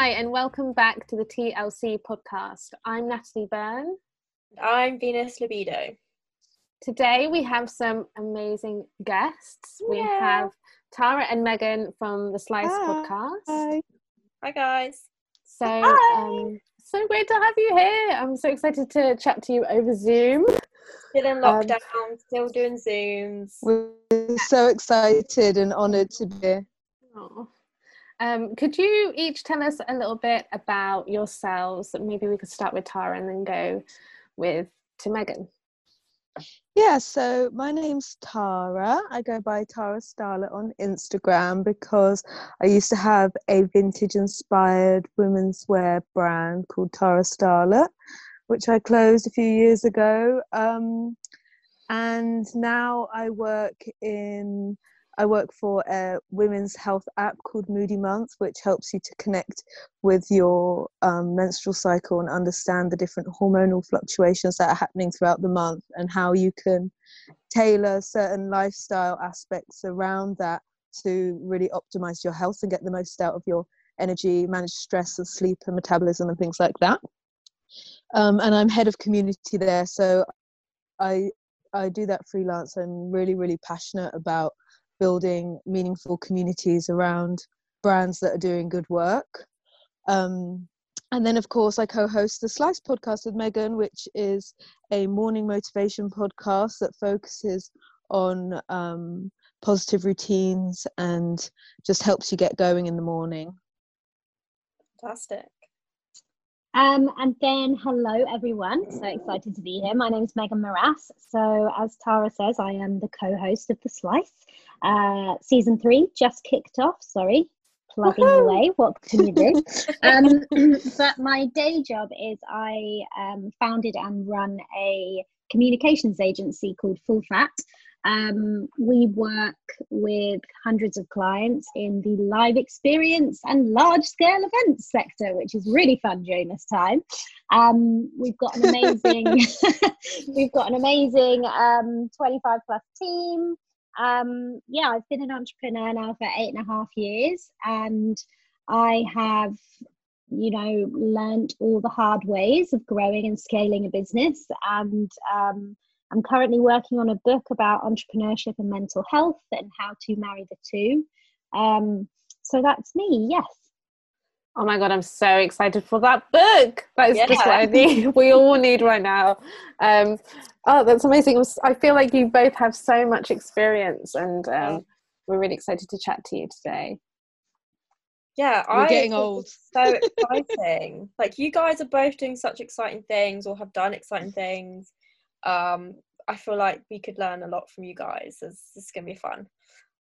Hi, and welcome back to the TLC podcast. I'm Natalie Byrne. I'm Venus Libido. Today we have some amazing guests. We have Tara and Megan from the Slice Hi. podcast. Hi. Hi guys. So, Hi. um, so great to have you here. I'm so excited to chat to you over Zoom. Still in Um, lockdown, still doing Zooms. We're so excited and honoured to be here. Aw. Um, could you each tell us a little bit about yourselves? Maybe we could start with Tara and then go with to Megan. Yeah, so my name's Tara. I go by Tara Starlet on Instagram because I used to have a vintage inspired women's wear brand called Tara Starlet, which I closed a few years ago. Um, and now I work in I work for a women's health app called Moody Month, which helps you to connect with your um, menstrual cycle and understand the different hormonal fluctuations that are happening throughout the month and how you can tailor certain lifestyle aspects around that to really optimize your health and get the most out of your energy, manage stress and sleep and metabolism and things like that. Um, and I'm head of community there, so I I do that freelance. I'm really really passionate about building meaningful communities around brands that are doing good work. Um, and then, of course, I co host the Slice podcast with Megan, which is a morning motivation podcast that focuses on um, positive routines and just helps you get going in the morning. Fantastic. Um, and then, hello everyone. So excited to be here. My name is Megan Morass. So, as Tara says, I am the co host of The Slice. Uh, season three just kicked off. Sorry, plugging Woohoo! away. What can you do? um, but my day job is I um, founded and run a communications agency called Full Fat. Um, we work with hundreds of clients in the live experience and large scale events sector, which is really fun during this time. Um, we've got an amazing, we've got an amazing um, 25 plus team. Um, yeah, I've been an entrepreneur now for eight and a half years, and I have, you know, learned all the hard ways of growing and scaling a business. And um, I'm currently working on a book about entrepreneurship and mental health and how to marry the two. Um, so that's me, yes. Oh my god, I'm so excited for that book. That is just what I need. We all need right now. Um, oh, that's amazing. I'm s- I feel like you both have so much experience, and um, we're really excited to chat to you today. Yeah, We're I getting old. So exciting. like you guys are both doing such exciting things or have done exciting things. Um, I feel like we could learn a lot from you guys. This, this is gonna be fun.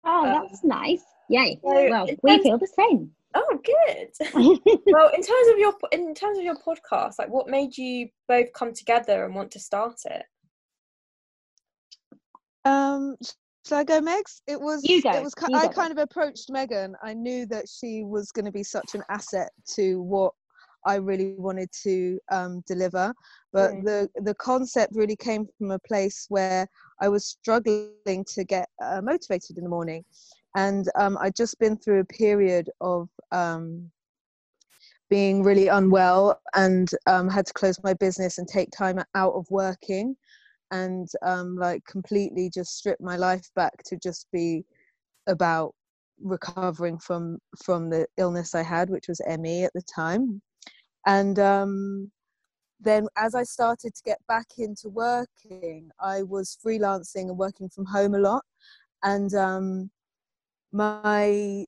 Oh, Um, that's nice. Yay. so Well, we feel the same. Oh, good. well, in terms of your in terms of your podcast, like what made you both come together and want to start it? Um, shall I go, Megs? It was. You go, It was. you I go. kind of approached Megan. I knew that she was going to be such an asset to what I really wanted to um, deliver. But Mm. the the concept really came from a place where I was struggling to get uh, motivated in the morning, and um, I'd just been through a period of. Um, being really unwell and um, had to close my business and take time out of working and um, like completely just strip my life back to just be about recovering from from the illness I had, which was ME at the time. And um, then as I started to get back into working, I was freelancing and working from home a lot, and um, my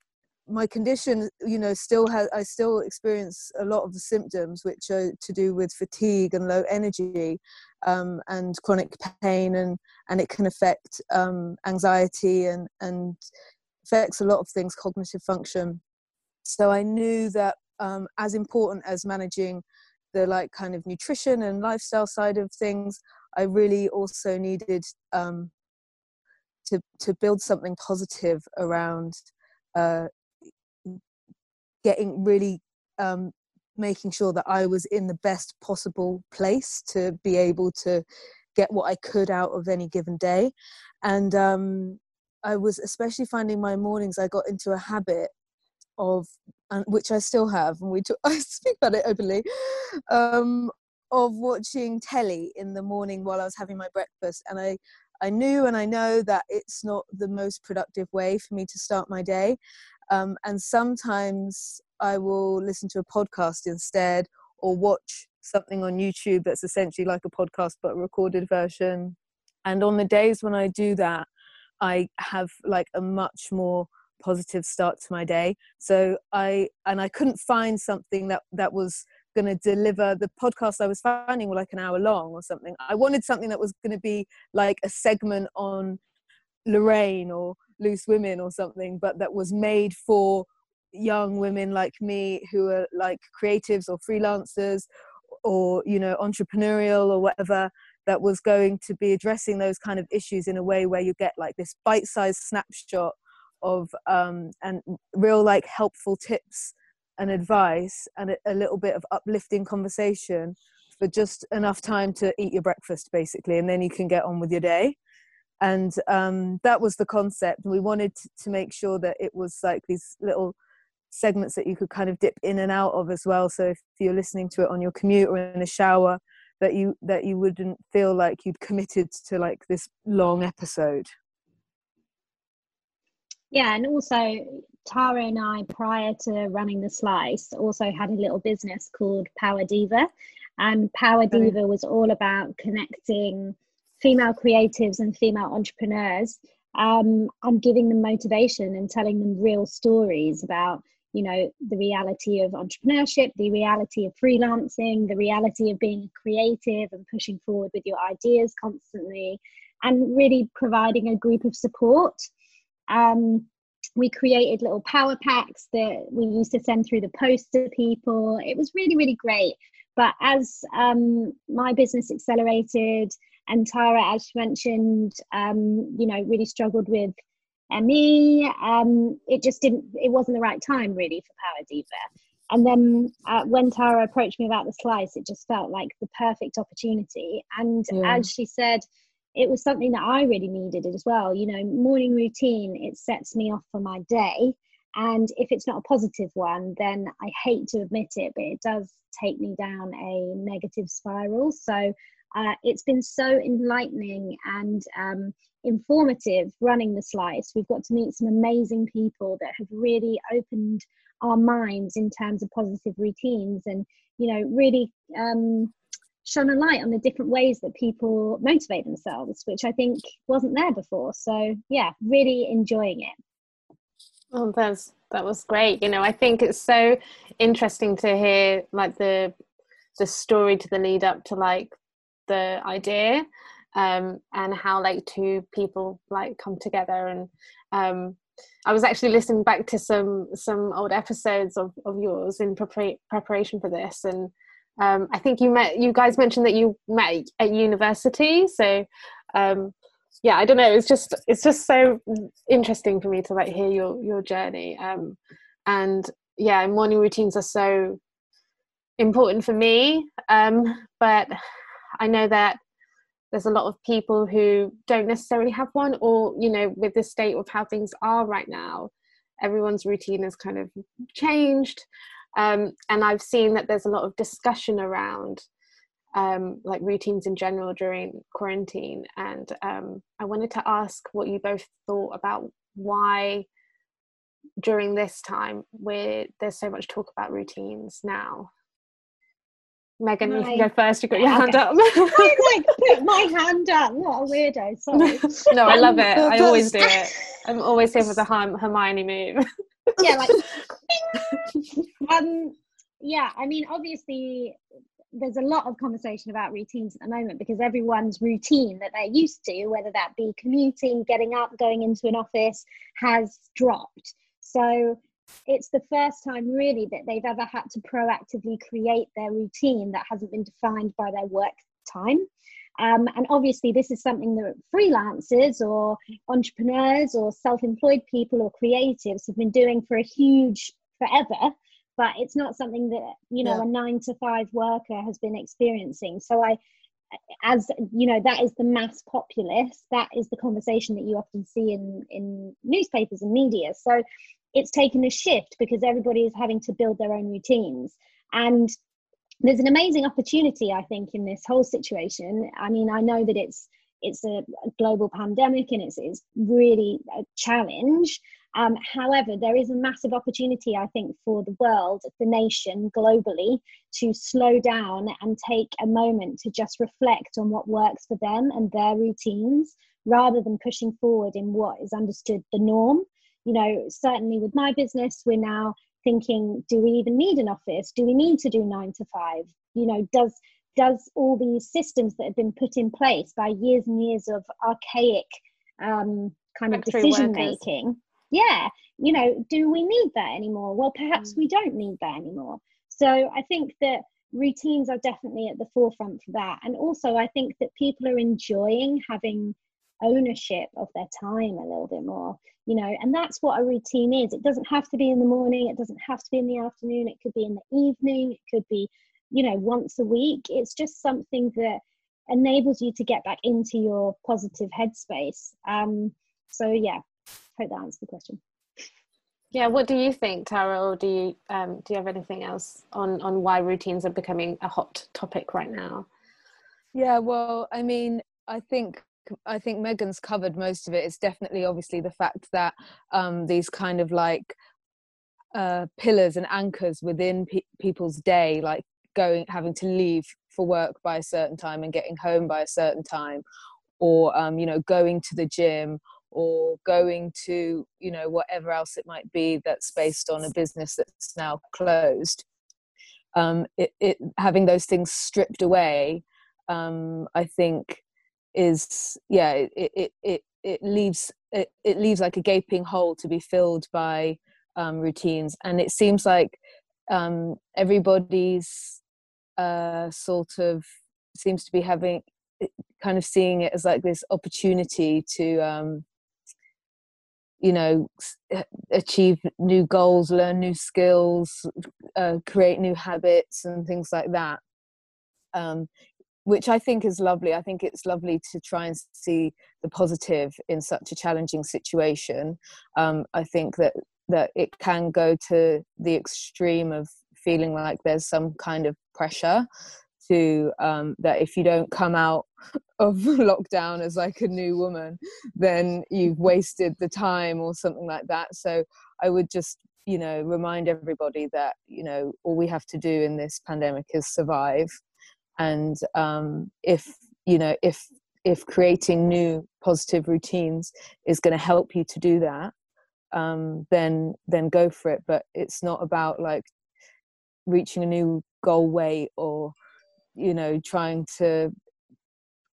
my condition you know still has i still experience a lot of the symptoms which are to do with fatigue and low energy um, and chronic pain and and it can affect um, anxiety and and affects a lot of things cognitive function. So i knew that um, as important as managing the like kind of nutrition and lifestyle side of things i really also needed um, to to build something positive around uh, getting really um, making sure that I was in the best possible place to be able to get what I could out of any given day. And um, I was especially finding my mornings, I got into a habit of which I still have, and we talk, I speak about it openly, um, of watching telly in the morning while I was having my breakfast, and I I knew and I know that it's not the most productive way for me to start my day, um, and sometimes I will listen to a podcast instead or watch something on YouTube that's essentially like a podcast but a recorded version. And on the days when I do that, I have like a much more positive start to my day. So I and I couldn't find something that that was going to deliver the podcast I was finding were like an hour long or something. I wanted something that was going to be like a segment on Lorraine or Loose Women or something, but that was made for young women like me who are like creatives or freelancers or you know entrepreneurial or whatever that was going to be addressing those kind of issues in a way where you get like this bite-sized snapshot of um, and real like helpful tips and advice and a, little bit of uplifting conversation for just enough time to eat your breakfast basically and then you can get on with your day. And um, that was the concept. We wanted to make sure that it was like these little segments that you could kind of dip in and out of as well. So if you're listening to it on your commute or in a shower that you that you wouldn't feel like you'd committed to like this long episode. Yeah and also tara and i prior to running the slice also had a little business called power diva. And power diva was all about connecting female creatives and female entrepreneurs um, and giving them motivation and telling them real stories about you know the reality of entrepreneurship the reality of freelancing the reality of being creative and pushing forward with your ideas constantly and really providing a group of support. Um, we created little power packs that we used to send through the post to people it was really really great but as um, my business accelerated and tara as she mentioned um, you know really struggled with ME. Um, it just didn't, it wasn't the right time really for Power Diva. And then uh, when Tara approached me about the slice, it just felt like the perfect opportunity. And yeah. as she said, it was something that I really needed as well. You know, morning routine, it sets me off for my day. And if it's not a positive one, then I hate to admit it, but it does take me down a negative spiral. So uh, it's been so enlightening and um, informative running the slice. We've got to meet some amazing people that have really opened our minds in terms of positive routines and, you know, really um, shone a light on the different ways that people motivate themselves, which I think wasn't there before. So, yeah, really enjoying it. Oh, that's that was great. You know, I think it's so interesting to hear like the the story to the lead up to like the idea um, and how like two people like come together and um, I was actually listening back to some some old episodes of, of yours in prepar- preparation for this and um, I think you met you guys mentioned that you met at university so um, yeah I don't know it's just it's just so interesting for me to like hear your your journey um, and yeah morning routines are so important for me um, but I know that there's a lot of people who don't necessarily have one or you know with the state of how things are right now everyone's routine has kind of changed um, and i've seen that there's a lot of discussion around um, like routines in general during quarantine and um, i wanted to ask what you both thought about why during this time where there's so much talk about routines now Megan, my, you can go first. You've got your hand up. I like put my hand up. What a weirdo. Sorry. no, I love it. I always do it. I'm always here for the Hermione move. yeah, like. um, yeah. I mean, obviously, there's a lot of conversation about routines at the moment because everyone's routine that they're used to, whether that be commuting, getting up, going into an office, has dropped. So it's the first time really that they've ever had to proactively create their routine that hasn't been defined by their work time. Um, and obviously, this is something that freelancers or entrepreneurs or self employed people or creatives have been doing for a huge forever. But it's not something that, you know, yeah. a nine to five worker has been experiencing. So I, as you know that is the mass populace that is the conversation that you often see in in newspapers and media so it's taken a shift because everybody is having to build their own routines and there's an amazing opportunity i think in this whole situation i mean i know that it's it's a, global pandemic and it's, it's really a challenge um, however, there is a massive opportunity, I think, for the world, the nation, globally, to slow down and take a moment to just reflect on what works for them and their routines rather than pushing forward in what is understood the norm. You know, certainly with my business, we're now thinking do we even need an office? Do we need to do nine to five? You know does does all these systems that have been put in place by years and years of archaic um, kind of decision making yeah you know do we need that anymore? Well perhaps mm. we don't need that anymore. So i think that routines are definitely at the forefront for that. And also i think that people are enjoying having ownership of their time a little bit more you know and that's what a routine is. It doesn't have to be in the morning it doesn't have to be in the afternoon it could be in the evening it could be you know once a week. It's just something that enables you to get back into your positive headspace. Um so yeah hope that answers the question. Yeah what do you think tara or do you um do you have anything else on on why routines are becoming a hot topic right now? Yeah well i mean i think I think Megan's covered most of it. It's definitely obviously the fact that um, these kind of like uh, pillars and anchors within pe- people's day, like going, having to leave for work by a certain time and getting home by a certain time, or um, you know, going to the gym or going to you know whatever else it might be that's based on a business that's now closed. Um, it, it having those things stripped away, um, I think is yeah it it it, it leaves it, it leaves like a gaping hole to be filled by um, routines. And it seems like um, everybody's uh, sort of seems to be having kind of seeing it as like this opportunity to um, you know achieve new goals learn new skills uh, create new habits and things like that. Um, which I think is lovely. I think it's lovely to try and see the positive in such a challenging situation. Um, I think that that it can go to the extreme of feeling like there's some kind of pressure to um, that if you don't come out of lockdown as like a new woman, then you've wasted the time or something like that. So I would just you know remind everybody that you know all we have to do in this pandemic is survive and um, if you know if if creating new positive routines is going to help you to do that um, then then go for it. But it's not about like reaching a new goal weight or you know trying to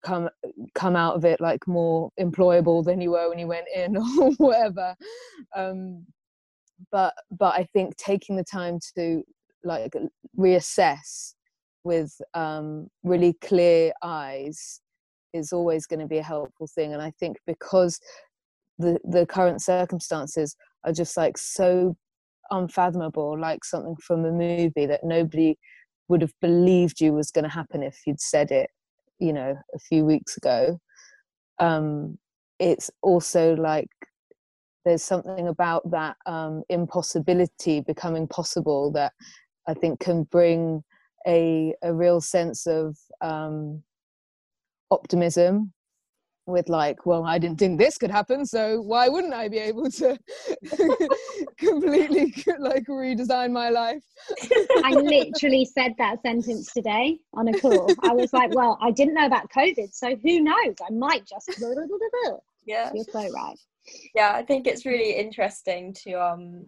come come out of it like more employable than you were when you went in or whatever. Um, but but i think taking the time to like reassess with um, really clear eyes is always going to be a helpful thing and i think because the the current circumstances are just like so unfathomable like something from a movie that nobody would have believed you was going to happen if you'd said it you know a few weeks ago. Um it's also like there's something about that um impossibility becoming possible that i think can bring a, a real sense of um, optimism with like well i didn't think this could happen so why wouldn't i be able to completely like redesign my life? I literally said that sentence today on a call. I was like well i didn't know about covid so who knows? I might just yeah. You're so right. Yeah i think it's really interesting to um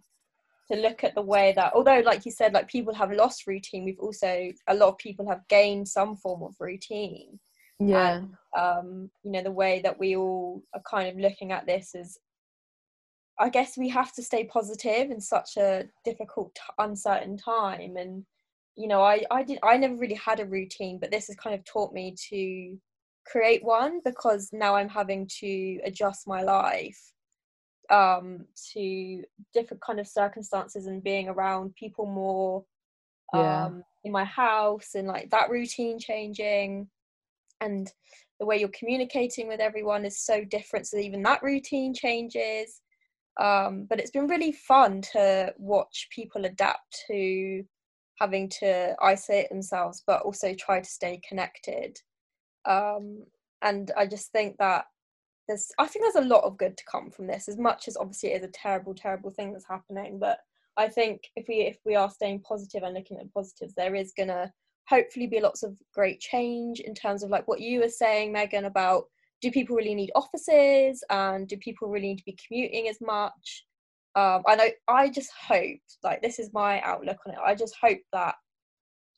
to look at the way that although like you said like people have lost routine we've also a lot of people have gained some form of routine. Yeah. And, um you know the way that we all are kind of looking at this is i guess we have to stay positive in such a difficult uncertain time. And you know i i did i never really had a routine but this has kind of taught me to create one because now i'm having to adjust my life um, to different kind of circumstances and being around people more yeah. um, in my house and like that routine changing and the way you're communicating with everyone is so different so even that routine changes Um, but it's been really fun to watch people adapt to having to isolate themselves, but also try to stay connected. Um, and I just think that there's, I think there's a lot of good to come from this. As much as obviously it is a terrible, terrible thing that's happening, but I think if we if we are staying positive and looking at positives, there is gonna hopefully be lots of great change in terms of like what you were saying, Megan, about do people really need offices and do people really need to be commuting as much? Um, I know I just hope, like this is my outlook on it. I just hope that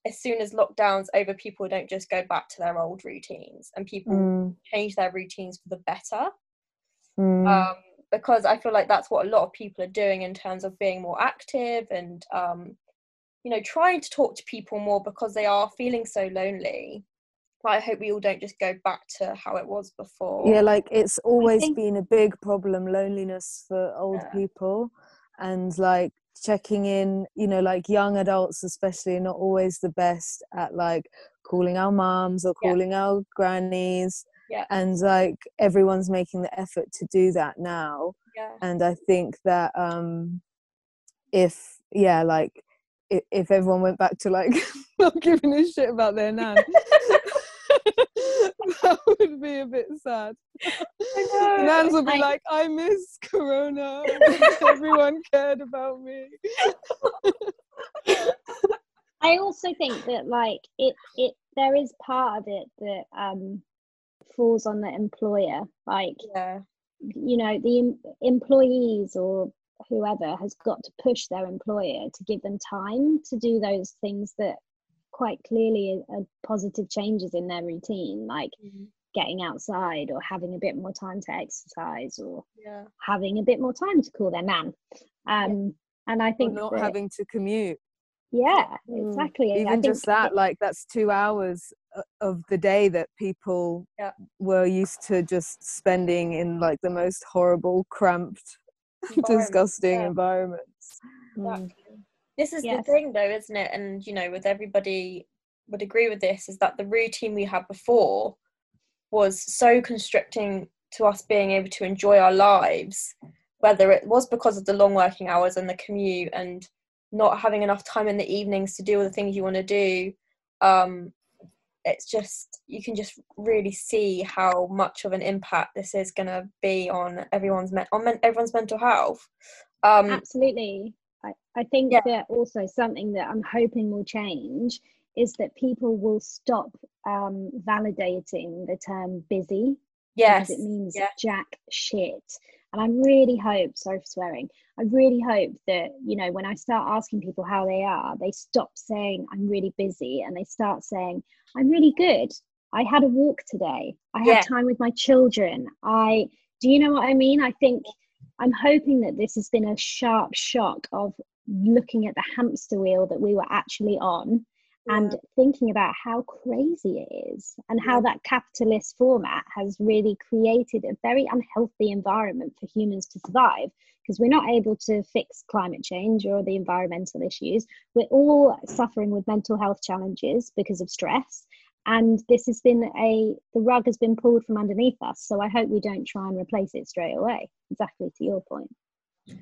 as soon as lockdowns over, people don't just go back to their old routines and people mm. change their routines for the better. Mm. Um, because I feel like that's what a lot of people are doing in terms of being more active and um, you know trying to talk to people more because they are feeling so lonely I hope we all don't just go back to how it was before. Yeah, like it's always think... been a big problem, loneliness for old yeah. people. And like checking in, you know, like young adults especially are not always the best at like calling our moms or calling yeah. our grannies. Yeah. And like everyone's making the effort to do that now. Yeah. And I think that um if yeah, like if, if everyone went back to like not giving a shit about their nan that would be a bit sad. Nans would be I, like, I miss Corona. Everyone cared about me. I also think that like it it there is part of it that um falls on the employer. Like yeah. you know, the employees or whoever has got to push their employer to give them time to do those things that quite clearly a, a positive changes in their routine, like mm-hmm. getting outside or having a bit more time to exercise or yeah. having a bit more time to call their nan. Um, yeah. And I think or not that, having to commute. Yeah, mm. exactly. Even just that, like that's two hours of the day that people yeah. were used to just spending in like the most horrible, cramped, disgusting environments. Mm this is yes. the thing though isn't it? And you know with everybody would agree with this is that the routine we had before was so constricting to us being able to enjoy our lives whether it was because of the long working hours and the commute and not having enough time in the evenings to do all the things you want to do um, it's just you can just really see how much of an impact this is going to be on everyone's me- on men- everyone's mental health. Um, absolutely I, I think yeah. that also something that I'm hoping will change is that people will stop um, validating the term busy. Yes. Because it means yeah. jack shit. And I really hope, sorry for swearing, I really hope that, you know, when I start asking people how they are, they stop saying, I'm really busy, and they start saying, I'm really good. I had a walk today. I yeah. had time with my children. I, do you know what I mean? I think I'm hoping that this has been a sharp shock of looking at the hamster wheel that we were actually on yeah. and thinking about how crazy it is and how that capitalist format has really created a very unhealthy environment for humans to survive because we're not able to fix climate change or the environmental issues. We're all suffering with mental health challenges because of stress and this has been a the rug has been pulled from underneath us so i hope we don't try and replace it straight away. Exactly to your point.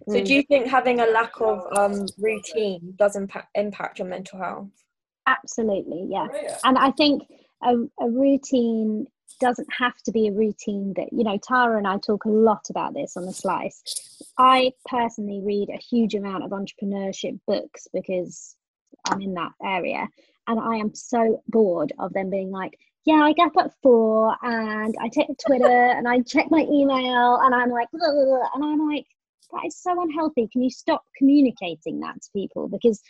So mm. do you think having a lack of um, routine does impact impact your mental health? Absolutely yeah. And i think a, a routine doesn't have to be a routine that you know tara and i talk a lot about this on the slice. I personally read a huge amount of entrepreneurship books because i'm in that area and I am so bored of them being like, yeah, I get up at four and I take Twitter and I check my email and I'm like, and I'm like, that is so unhealthy. Can you stop communicating that to people? Because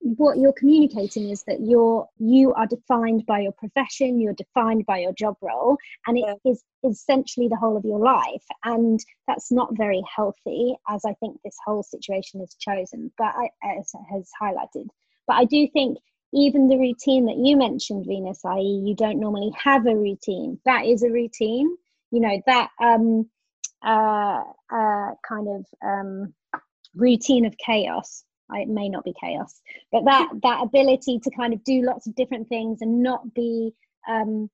what you're communicating is that you're you are defined by your profession you're defined by your job role and it yeah. is essentially the whole of your life and that's not very healthy as i think this whole situation has chosen but I, as has highlighted but i do think even the routine that you mentioned, Venus, i.e., you don't normally have a routine, that is a routine. You know, that um, uh, uh, kind of um, routine of chaos. It may not be chaos, but that that ability to kind of do lots of different things and not be um,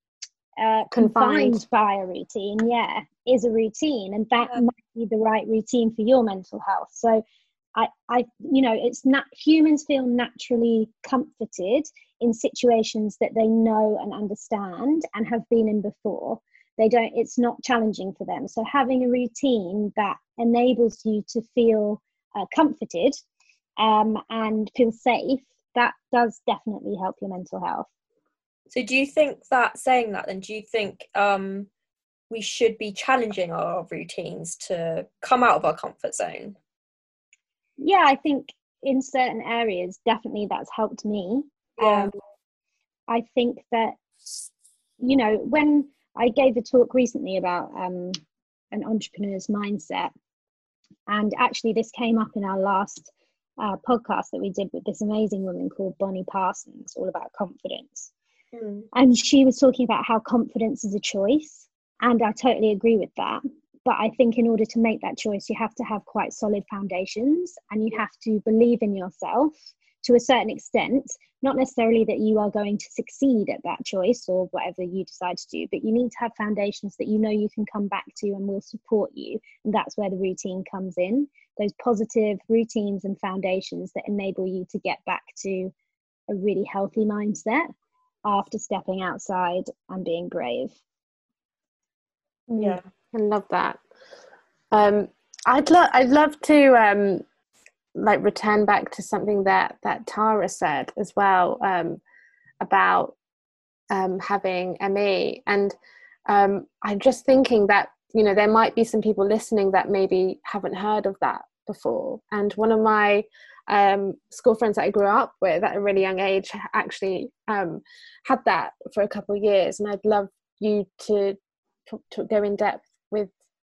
uh, Confined. confined by a routine, yeah, is a routine, and that Yeah. might be the right routine for your mental health. So, I, I, you know, it's not humans feel naturally comforted in situations that they know and understand and have been in before. They don't. It's not challenging for them. So, having a routine that enables you to feel uh, comforted um, and feel safe, that does definitely help your mental health. So do you think that saying that then do you think um we should be challenging our routines to come out of our comfort zone? Yeah i think in certain areas definitely that's helped me Yeah. um, i think that you know when i gave a talk recently about um, an entrepreneur's mindset and actually this came up in our last uh, podcast that we did with this amazing woman called bonnie parsons all about confidence Mm. and she was talking about how confidence is a choice and i totally agree with that but i think in order to make that choice you have to have quite solid foundations and you have to believe in yourself to a certain extent not necessarily that you are going to succeed at that choice or whatever you decide to do but you need to have foundations that you know you can come back to and will support you and that's where the routine comes in those positive routines and foundations that enable you to get back to a really healthy mindset after stepping outside and being brave. Yeah. I love that. Um, I'd love I'd love to um, like return back to something that that Tara said as well um, about um, having ME, and um, I'm just thinking that you know there might be some people listening that maybe haven't heard of that before. And one of my um, school friends that I grew up with at a really young age actually had that for a couple of years, and I'd love you to to, go in depth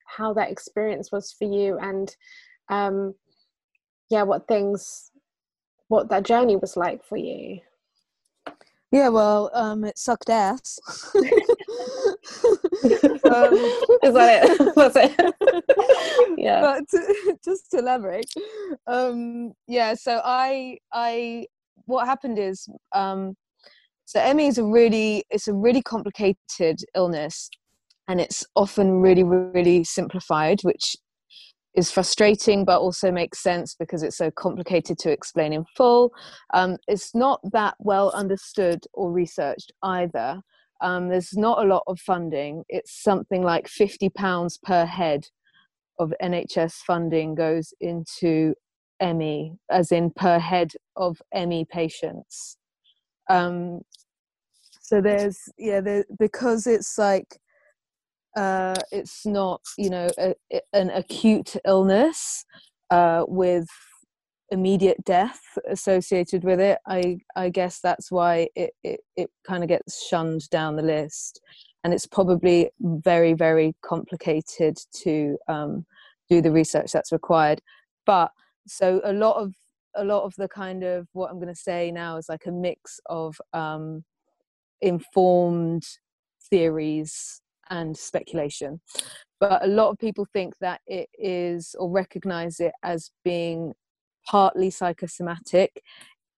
how that experience was for you and um yeah what things what that journey was like for you Yeah, well, um, it sucked ass. um, is that it that's it yeah but to, just to elaborate, um, yeah. So I, I, what happened is, um, so ME is a really, it's a really complicated illness, and it's often really, really simplified, which is frustrating, but also makes sense because it's so complicated to explain in full. Um, it's not that well understood or researched either. Um, there's not a lot of funding. It's something like fifty pounds per head of NHS funding goes into ME, as in per head of ME patients. Um, so there's yeah, there, because it's like uh, it's not you know a, an acute illness uh, with immediate death associated with it. I I guess that's why it it, it kind of gets shunned down the list, and it's probably very very complicated to um, do the research that's required. But so a lot of a lot of the kind of what I'm going to say now is like a mix of um, informed theories and speculation. But a lot of people think that it is or recognize it as being partly psychosomatic.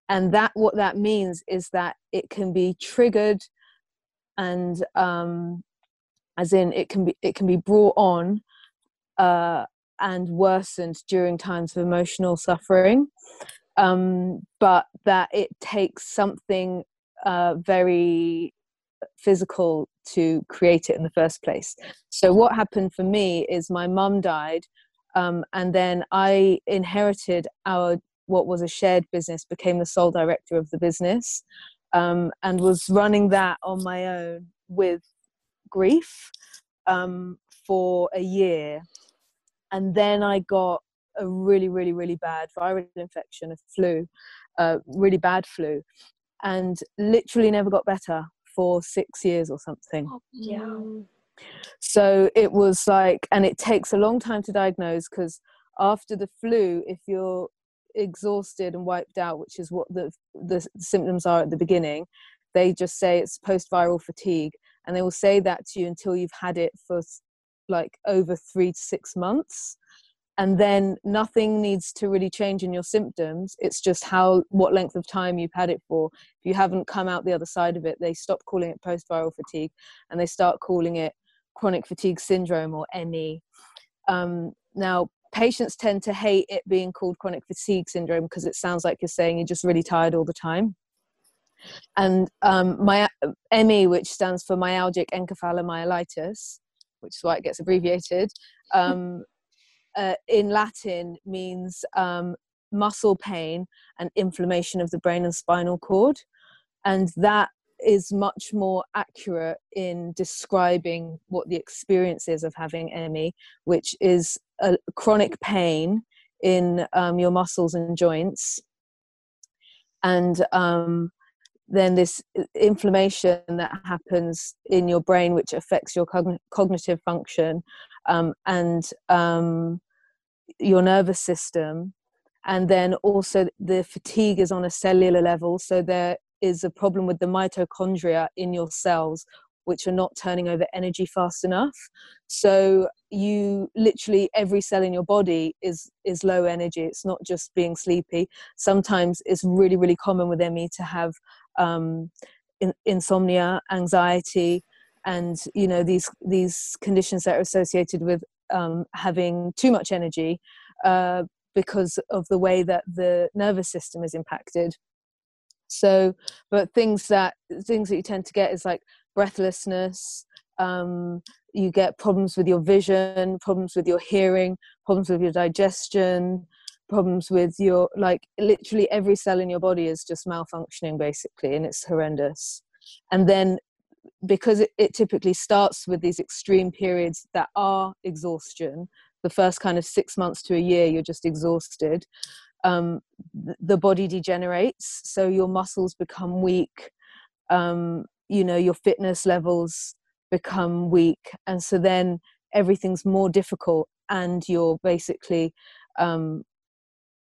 And that what that means is that it can be triggered and um, as in it can be it can be brought on uh, and worsened during times of emotional suffering. Um, but that it takes something uh, very physical to create it in the first place. So what happened for me is my mum died, um, and then I inherited our what was a shared business, became the sole director of the business, um, and was running that on my own with grief um, for a year, and then I got a really, really, really bad viral infection, a flu, uh, really bad flu, and literally never got better for six years or something. Yeah. Mm. So it was like, and it takes a long time to diagnose because after the flu, if you're exhausted and wiped out, which is what the the symptoms are at the beginning, they just say it's post-viral fatigue, and they will say that to you until you've had it for like over three to six months. And then nothing needs to really change in your symptoms. It's just how what length of time you've had it for. If you haven't come out the other side of it they stop calling it post-viral fatigue and they start calling it chronic fatigue syndrome or me um, now patients tend to hate it being called chronic fatigue syndrome because it sounds like you're saying you're just really tired all the time. And um, my me which stands for myalgic encephalomyelitis which is why it gets abbreviated um, uh, in Latin means um, muscle pain and inflammation of the brain and spinal cord. And that is much more accurate in describing what the experience is of having ME, which is a chronic pain in um, your muscles and joints. And um, then this inflammation that happens in your brain, which affects your cogn- cognitive function, um, and um, your nervous system and then also the fatigue is on a cellular level so there is a problem with the mitochondria in your cells which are not turning over energy fast enough. So you literally every cell in your body is is low energy. It's not just being sleepy. Sometimes it's really really common with me to have um, in, insomnia anxiety and you know these these conditions that are associated with um, having too much energy uh, because of the way that the nervous system is impacted. So but things that things that you tend to get is like breathlessness um, you get problems with your vision problems with your hearing problems with your digestion problems with your like literally every cell in your body is just malfunctioning basically and it's horrendous. And then because it, it typically starts with these extreme periods that are exhaustion. The first kind of six months to a year you're just exhausted. Um, the body degenerates so your muscles become weak. Um, you know your fitness levels become weak and so then everything's more difficult and you're basically um,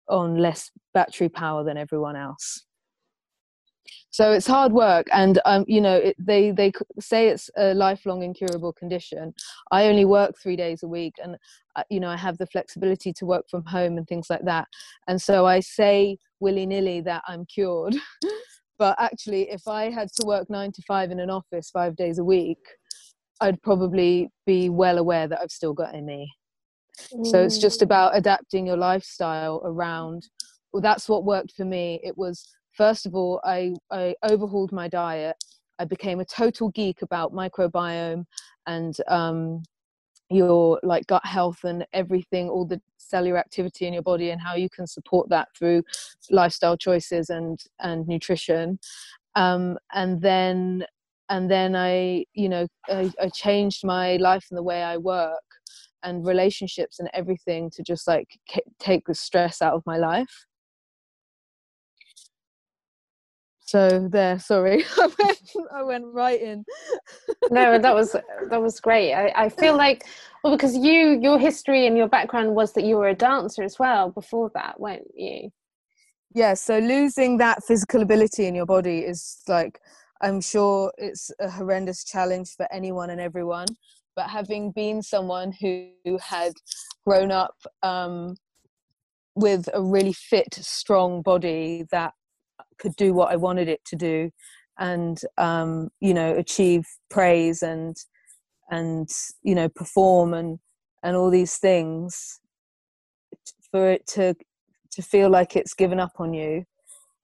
on less battery power than everyone else so it's hard work and um, you know it, they they say it's a lifelong incurable condition i only work three days a week and uh, you know i have the flexibility to work from home and things like that and so i say willy-nilly that i'm cured but actually if i had to work nine to five in an office five days a week i'd probably be well aware that i've still got me mm. so it's just mm. about adapting your lifestyle around well that's what worked for me it was first of all, I, I overhauled my diet. I became a total geek about microbiome and um, your like gut health and everything, all the cellular activity in your body and how you can support that through lifestyle choices and and nutrition. Um, and then and then I, you know, I, I changed my life and the way I work and relationships and everything to just like take the stress out of my life so there sorry. I went i went right in. No that was that was great. I, I feel like well because you your history and your background was that you were a dancer as well before that weren't you? Yeah so losing that physical ability in your body is like i'm sure it's a horrendous challenge for anyone and everyone but having been someone who had grown up um, with a really fit strong body that could do what I wanted it to do, and um, you know achieve praise and and you know perform and and all these things for it to to feel like it's given up on you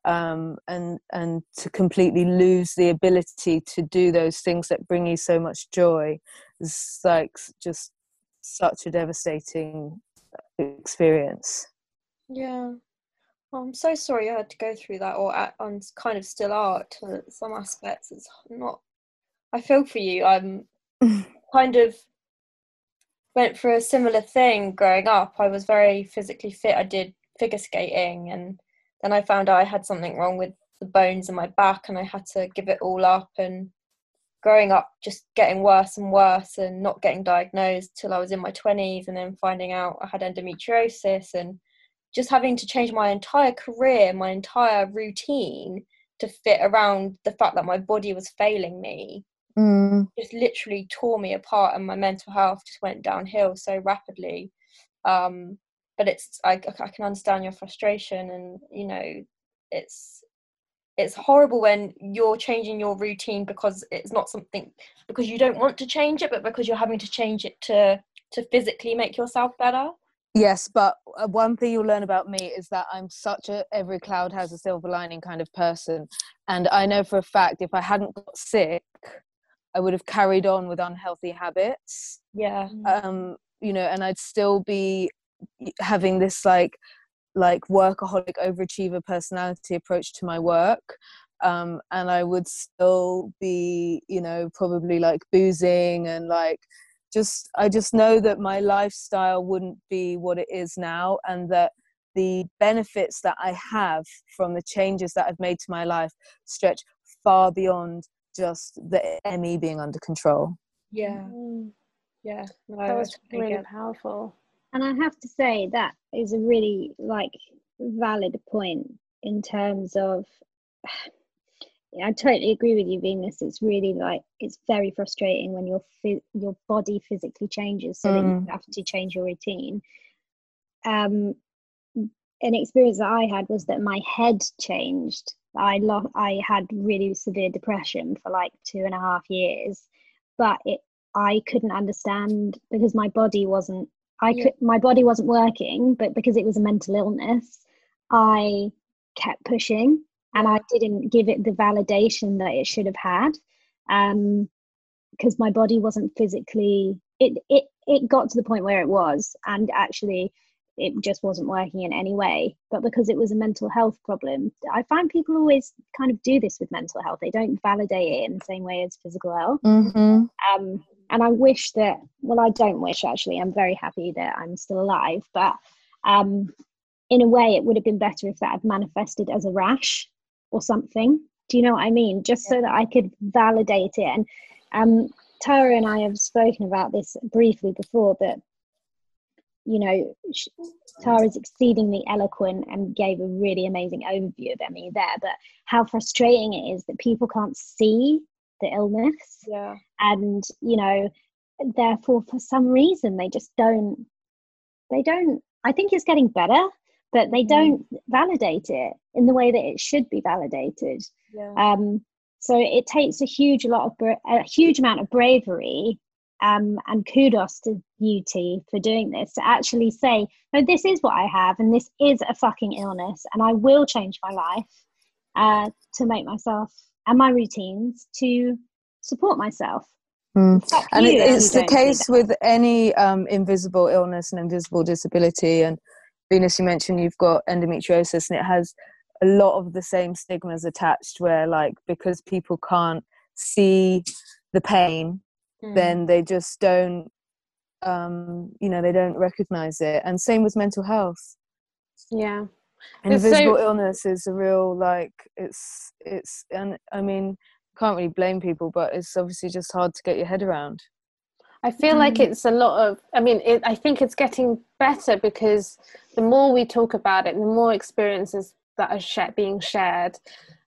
um, and and to completely lose the ability to do those things that bring you so much joy is like just such a devastating experience. Yeah I'm so sorry I had to go through that, or at, on kind of still are to some aspects. It's not. I feel for you. I'm kind of went through a similar thing growing up. I was very physically fit. I did figure skating, and then I found out I had something wrong with the bones in my back, and I had to give it all up. And growing up, just getting worse and worse, and not getting diagnosed till I was in my twenties, and then finding out I had endometriosis and just having to change my entire career, my entire routine to fit around the fact that my body was failing me mm. just literally tore me apart and my mental health just went downhill so rapidly um, but it's I, I can understand your frustration and you know it's it's horrible when you're changing your routine because it's not something because you don't want to change it but because you're having to change it to to physically make yourself better Yes, but uh, one thing you'll learn about me is that I'm such a every cloud has a silver lining kind of person. And I know for a fact if I hadn't got sick, I would have carried on with unhealthy habits. yeah Um, you know, and I'd still be having this like like workaholic overachiever personality approach to my work. Um, and I would still be, you know, probably like boozing and like just I just know that my lifestyle wouldn't be what it is now, and that the benefits that I have from the changes that I've made to my life stretch far beyond just the ME being under control. yeah Mm, yeah no, that was really get- powerful. And I have to say that is a really like valid point in terms of Yeah, I totally agree with you, Venus. It's really like it's very frustrating when your your body physically changes, so that you Mm. have to change your routine. Um, an experience that I had was that my head changed. I lo- I had really severe depression for like two and a half years, but it I couldn't understand because my body wasn't I Yeah. could my body wasn't working, but because it was a mental illness, I kept pushing and I didn't give it the validation that it should have had. Um, because my body wasn't physically it it it got to the point where it was and actually it just wasn't working in any way but because it was a mental health problem i find people always kind of do this with mental health they don't validate it in the same way as physical health Mm-hmm. um, and I wish that, well, I don't wish actually, I'm very happy that I'm still alive, but um, in a way, it would have been better if that had manifested as a rash or something. Do you know what I mean? Just so that I could validate it. And um, Tara and I have spoken about this briefly before, but you know, Tara is exceedingly eloquent and gave a really amazing overview of ME there. But how frustrating it is that people can't see the illness yeah and you know therefore for some reason they just don't they don't i think it's getting better but they don't validate it in the way that it should be validated. Yeah. Um so it takes a huge lot of bra- a huge amount of bravery um and kudos to T for doing this to actually say no this is what i have and this is a fucking illness and i will change my life uh to make myself and my routines to support myself. Mm. And it, it's the case with any um, invisible illness and invisible disability and venus you mentioned you've got endometriosis and it has a lot of the same stigmas attached where like because people can't see the pain Mm. then they just don't um, you know they don't recognize it and same with mental health Yeah. It's so- invisible illness is a real like it's it's and i mean can't really blame people but it's obviously just hard to get your head around I feel like Mm. it's a lot of, I mean, it, I think it's getting better because the more we talk about it, the more experiences that are sh- being shared,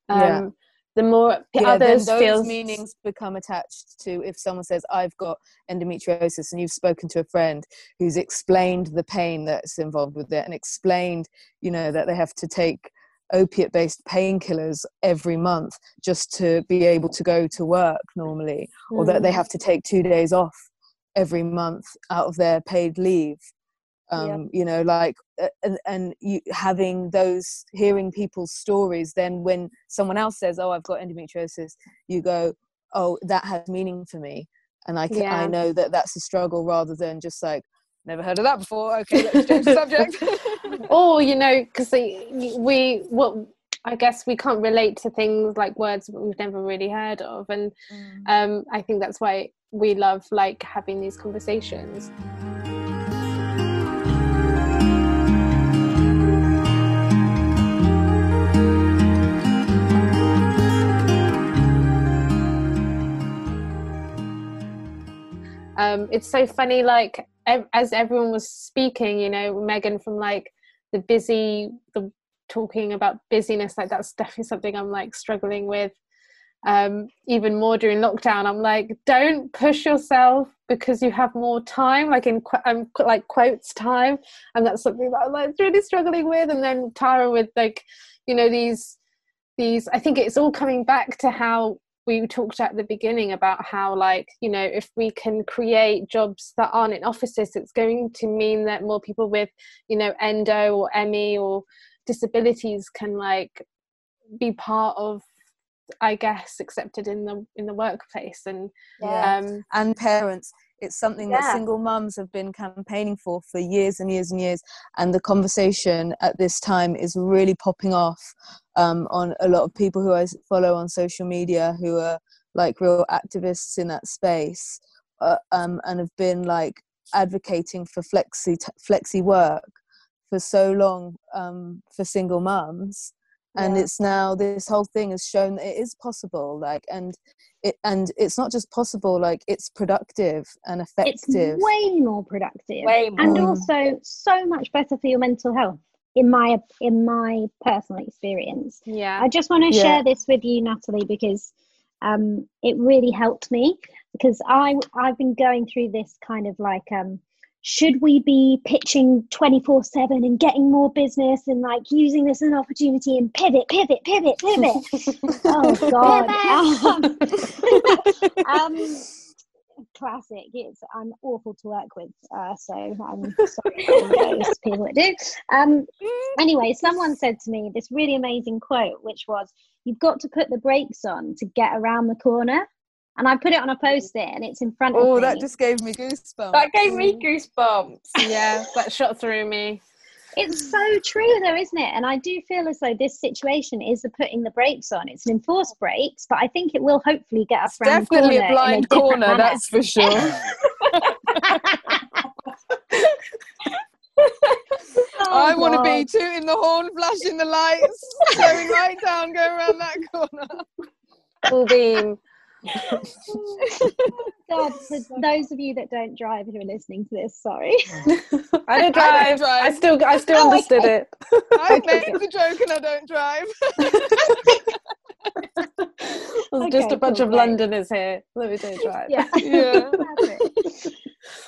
um, Yeah. the more yeah, others those feel meanings become attached to if someone says i've got endometriosis and you've spoken to a friend who's explained the pain that's involved with it and explained you know that they have to take opiate based painkillers every month just to be able to go to work normally or that they Mm. have to take two days off every month out of their paid leave um Yeah. you know like and, and you having those hearing people's stories then when someone else says oh i've got endometriosis you go oh that has meaning for me and i can, i know that that's a struggle rather than just like never heard of that before okay let's change the subject. Or you know because we what i guess we can't relate to things like words that we've never really heard of and um i think that's why we love like having these conversations um it's so funny like as everyone was speaking you know megan from like the busy the talking about busyness like that's definitely something i'm like struggling with um, even more during lockdown. I'm like, don't push yourself because you have more time, like in um, like quotes time, and that's something that I'm like really struggling with. And then Tara with like, you know, these these. I think it's all coming back to how we talked at the beginning about how like you know if we can create jobs that aren't in offices it's going to mean that more people with you know endo or ME or disabilities can like be part of I guess accepted in the in the workplace and yeah. um, and parents. It's something yeah. that single mums have been campaigning for for years and years and years, and the conversation at this time is really popping off um, on a lot of people who I follow on social media who are like real activists in that space uh, um, and have been like advocating for flexi t- flexi work for so long um, for single mums and yeah. it's now this whole thing has shown that it is possible like and it and it's not just possible like it's productive and effective it's way more productive way more. and also so much better for your mental health in my in my personal experience yeah i just want to yeah. share this with you natalie because um it really helped me because i i've been going through this kind of like um should we be pitching 24 7 and getting more business and like using this as an opportunity and pivot pivot pivot pivot? Oh god. Um, um, classic. It's i'm awful to work with uh, so i'm sorry those people that do. Um, anyway someone said to me this really amazing quote which was you've got to put the brakes on to get around the corner and I put it on a post-it and it's in front of me. Oh, that just gave me goosebumps. That gave me mm. goosebumps. yeah, that shot through me. It's so true though, isn't it? And I do feel as though this situation is the putting the brakes on. It's an enforced brakes, but I think it will hopefully get us it's definitely a blind a corner, manner. that's for sure. oh, I want to be tooting the horn, flashing the lights, going right down, going around that corner. Full beam. God, for those of you that don't drive who are listening to this, sorry. I don't drive. I, don't drive. I still, I still oh, understood okay. it. I okay. made the joke and I don't drive. okay, just a bunch cool, of right. Londoners here. Let me don't drive. Yeah. yeah.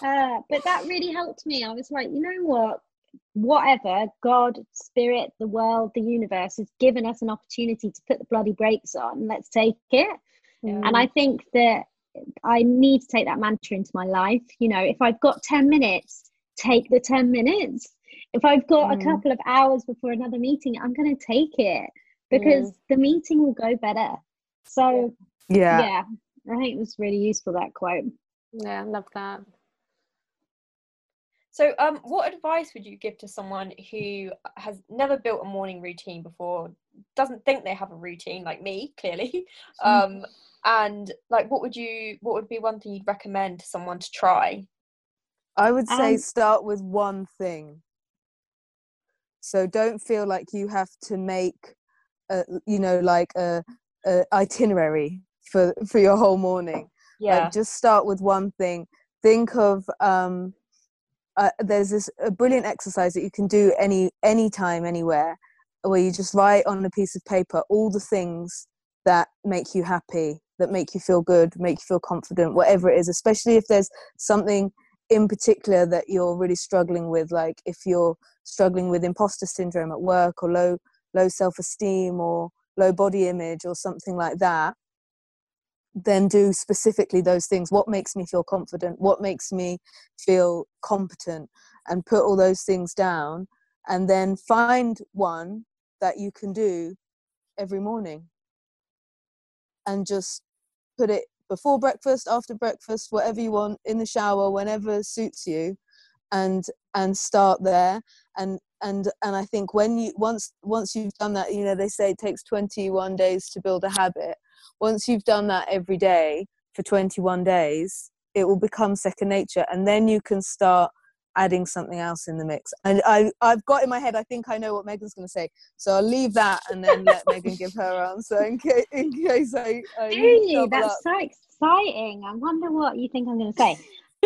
uh, but that really helped me. I was like, you know what? Whatever, God, Spirit, the world, the universe has given us an opportunity to put the bloody brakes on. Let's take it. Yeah. And I think that I need to take that mantra into my life. You know, if I've got 10 minutes, take the 10 minutes. If I've got mm. a couple of hours before another meeting, I'm going to take it because mm. the meeting will go better. So, yeah. yeah, I think it was really useful that quote. Yeah, I love that. So, um, what advice would you give to someone who has never built a morning routine before, doesn't think they have a routine like me, clearly, um, and like what would you what would be one thing you'd recommend to someone to try? I would say um, start with one thing. So don't feel like you have to make a, you know like a, a itinerary for for your whole morning. Yeah. like, just start with one thing. Think of um uh, there's this a brilliant exercise that you can do any anytime anywhere where you just write on a piece of paper all the things that make you happy that make you feel good, make you feel confident, whatever it is, especially if there's something in particular that you're really struggling with, like if you're struggling with imposter syndrome at work or low low self-esteem or low body image or something like that then do specifically those things. What makes me feel confident? What makes me feel competent? And put all those things down and then find one that you can do every morning and just put it before breakfast, after breakfast, whatever you want, in the shower, whenever suits you, and and start there. And and and I think when you once once you've done that, you know they say it takes 21 days to build a habit. Once you've done that every day for 21 days, it will become second nature, and then you can start adding something else in the mix. And I, I've got in my head, I think I know what Megan's going to say. So I'll leave that and then let Megan give her answer in case, in case I. I Do you? That's up. so exciting. I wonder what you think I'm going to say.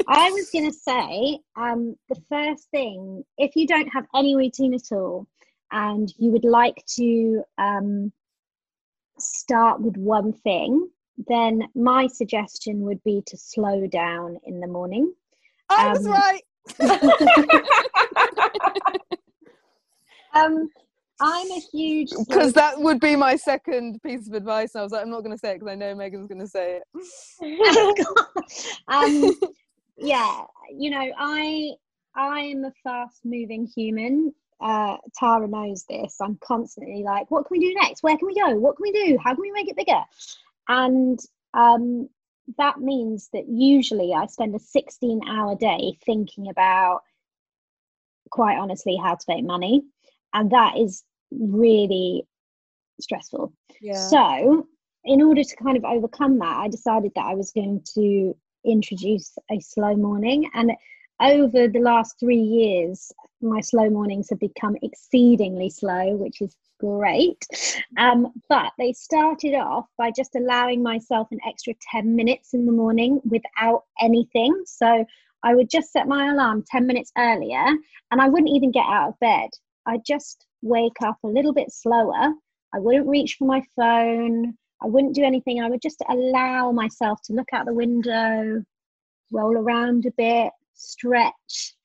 I was going to say um, the first thing, if you don't have any routine at all and you would like to um, start with one thing, then my suggestion would be to slow down in the morning. I was Um, right. Um, I'm a huge Because that would be my second piece of advice. I was like, I'm not going to say it because I know Megan's going to say it. um, yeah, you know, I I'm a fast moving human. Uh, Tara knows this. I'm constantly like, what can we do next? Where can we go? What can we do? How can we make it bigger? And um, that means that usually I spend a 16 hour day thinking about, quite honestly, how to make money. And that is really stressful. yeah. So, in order to kind of overcome that, I decided that I was going to introduce a slow morning. And over the last three years, my slow mornings have become exceedingly slow, which is great. Um, but they started off by just allowing myself an extra 10 minutes in the morning without anything. So, I would just set my alarm 10 minutes earlier and I wouldn't even get out of bed. I'd just wake up a little bit slower. I wouldn't reach for my phone. I wouldn't do anything. I would just allow myself to look out the window, roll around a bit, stretch.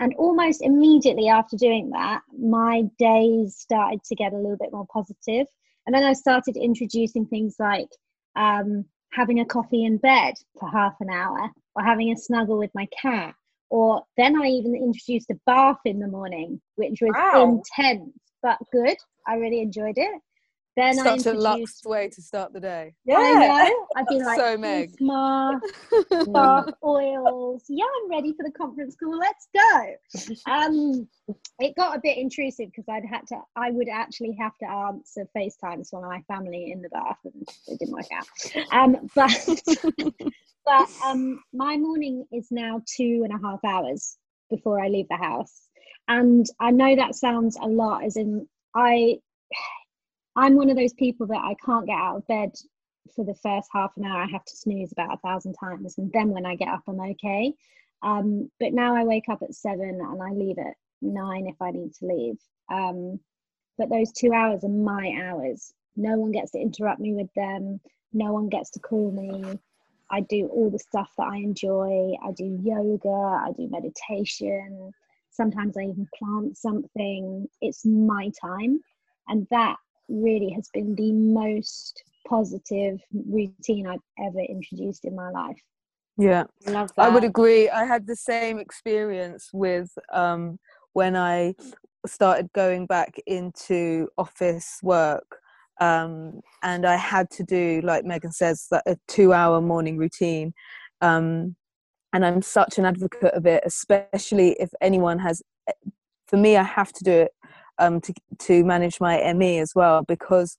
And almost immediately after doing that, my days started to get a little bit more positive. And then I started introducing things like um, having a coffee in bed for half an hour or having a snuggle with my cat. Or then I even introduced a bath in the morning, which was Wow. intense but good. I really enjoyed it. Then I Such a luxe way to start the day. yeah. I know. I'd be like, So, Meg. Bath oils. Yeah, I'm ready for the conference call. Let's go. Um, it got a bit intrusive because I'd had to. I would actually have to answer FaceTimes for my family in the bath, and it didn't work out. Um, but but um, my morning is now two and a half hours before I leave the house, and I know that sounds a lot. As in, I I'm one of those people that I can't get out of bed for the first half an hour. I have to snooze about a thousand times, and then when I get up, I'm okay. Um, but now I wake up at seven and I leave at nine if I need to leave. Um, but those two hours are my hours. No one gets to interrupt me with them. No one gets to call me. I do all the stuff that I enjoy. I do yoga. I do meditation. Sometimes I even plant something. It's my time. And that really has been the most positive routine I've ever introduced in my life. Yeah. Love that. I would agree. I had the same experience with um, when I started going back into office work. Um, and I had to do, like Megan says, that a two hour morning routine. Um, and I'm such an advocate of it, especially if anyone has. For me, I have to do it um, to to manage my ME as well, because